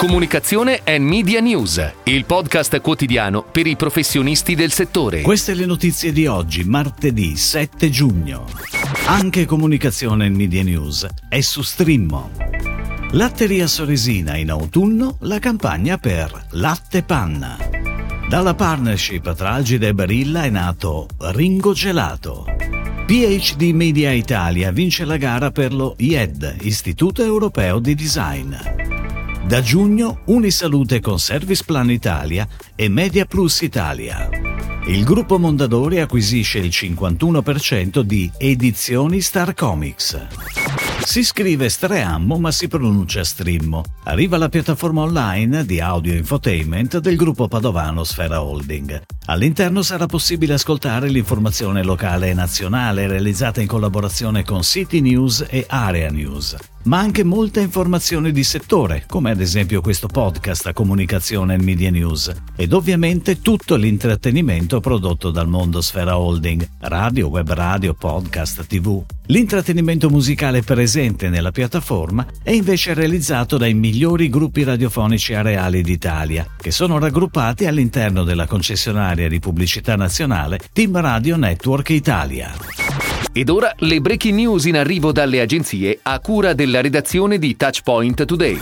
Comunicazione e Media News, il podcast quotidiano per i professionisti del settore. Queste le notizie di oggi, martedì 7 giugno. Anche Comunicazione e Media News è su Strimmo. Latteria Soresina in autunno, la campagna per Latte Panna. Dalla partnership tra Algide e Barilla è nato Ringo Gelato. PhD Media Italia vince la gara per lo IED, Istituto Europeo di Design. Da giugno Unisalute con Service Plan Italia e Media Plus Italia. Il gruppo Mondadori acquisisce il 51% di Edizioni Star Comics. Si scrive Streammo ma si pronuncia Strimmo. Arriva la piattaforma online di audio infotainment del gruppo padovano Sfera Holding. All'interno sarà possibile ascoltare l'informazione locale e nazionale realizzata in collaborazione con City News e Area News ma anche molte informazioni di settore, come ad esempio questo podcast a comunicazione e media news, ed ovviamente tutto l'intrattenimento prodotto dal mondo Sfera Holding, radio, web radio, podcast, tv. L'intrattenimento musicale presente nella piattaforma è invece realizzato dai migliori gruppi radiofonici areali d'Italia, che sono raggruppati all'interno della concessionaria di pubblicità nazionale Team Radio Network Italia. Ed ora le breaking news in arrivo dalle agenzie a cura della redazione di Touchpoint Today.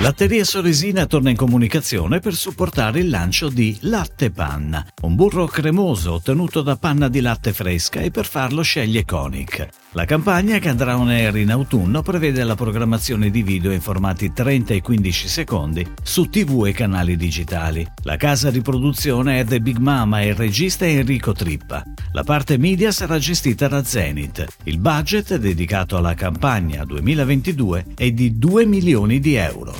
Latteria Soresina torna in comunicazione per supportare il lancio di Latte Panna, un burro cremoso ottenuto da panna di latte fresca e per farlo sceglie Conic. La campagna che andrà on air in autunno prevede la programmazione di video in formati 30 e 15 secondi su TV e canali digitali. La casa di produzione è The Big Mama e il regista è Enrico Trippa. La parte media sarà gestita da Zenith. Il budget dedicato alla campagna 2022 è di 2 milioni di euro.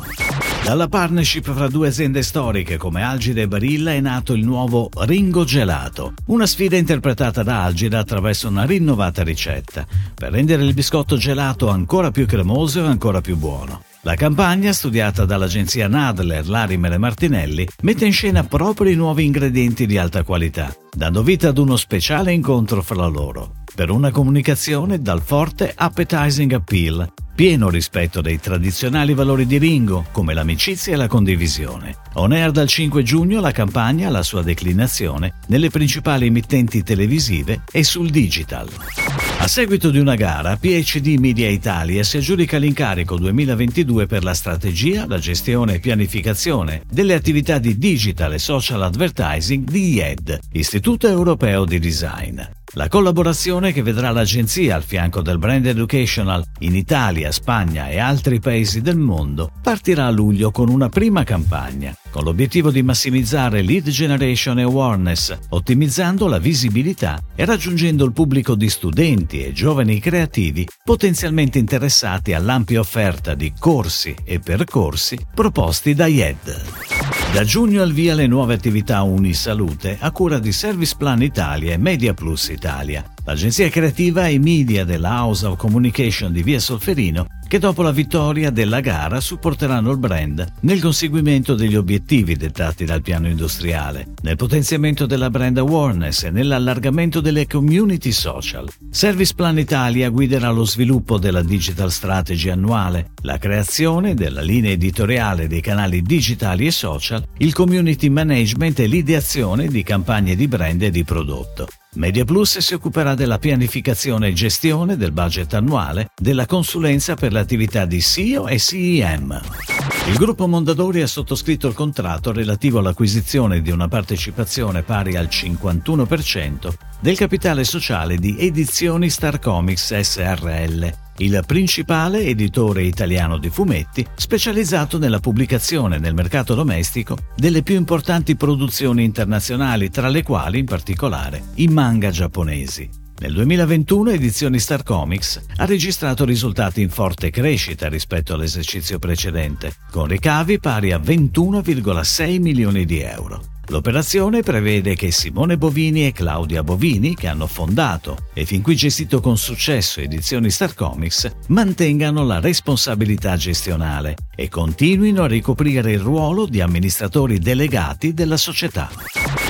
Dalla partnership fra due aziende storiche come Algida e Barilla è nato il nuovo Ringo Gelato, una sfida interpretata da Algida attraverso una rinnovata ricetta, per rendere il biscotto gelato ancora più cremoso e ancora più buono. La campagna, studiata dall'agenzia Nadler, Larimer e Martinelli, mette in scena proprio i nuovi ingredienti di alta qualità, dando vita ad uno speciale incontro fra loro, per una comunicazione dal forte appetizing appeal pieno rispetto dei tradizionali valori di Ringo, come l'amicizia e la condivisione. On air dal 5 giugno la campagna ha la sua declinazione nelle principali emittenti televisive e sul digital. A seguito di una gara, PhD Media Italia si aggiudica l'incarico 2022 per la strategia, la gestione e pianificazione delle attività di digital e social advertising di IED, Istituto Europeo di Design. La collaborazione che vedrà l'agenzia al fianco del brand educational in Italia, Spagna e altri paesi del mondo partirà a luglio con una prima campagna, con l'obiettivo di massimizzare lead generation e awareness, ottimizzando la visibilità e raggiungendo il pubblico di studenti e giovani creativi potenzialmente interessati all'ampia offerta di corsi e percorsi proposti da IED. Da giugno al via le nuove attività Unisalute a cura di Service Plan Italia e Media Plus Italia, l'agenzia creativa e media della House of Communication di Via Solferino che dopo la vittoria della gara supporteranno il brand nel conseguimento degli obiettivi dettati dal piano industriale, nel potenziamento della brand awareness e nell'allargamento delle community social. Service Plan Italia guiderà lo sviluppo della digital strategy annuale, la creazione della linea editoriale dei canali digitali e social, il community management e l'ideazione di campagne di brand e di prodotto. MediaPlus si occuperà della pianificazione e gestione del budget annuale, della consulenza per le attività di SEO e CEM. Il gruppo Mondadori ha sottoscritto il contratto relativo all'acquisizione di una partecipazione pari al 51% del capitale sociale di Edizioni Star Comics SRL, il principale editore italiano di fumetti specializzato nella pubblicazione nel mercato domestico delle più importanti produzioni internazionali, tra le quali in particolare i manga giapponesi. Nel 2021 Edizioni Star Comics ha registrato risultati in forte crescita rispetto all'esercizio precedente, con ricavi pari a 21,6 milioni di euro. L'operazione prevede che Simone Bovini e Claudia Bovini, che hanno fondato e fin qui gestito con successo Edizioni Star Comics, mantengano la responsabilità gestionale e continuino a ricoprire il ruolo di amministratori delegati della società.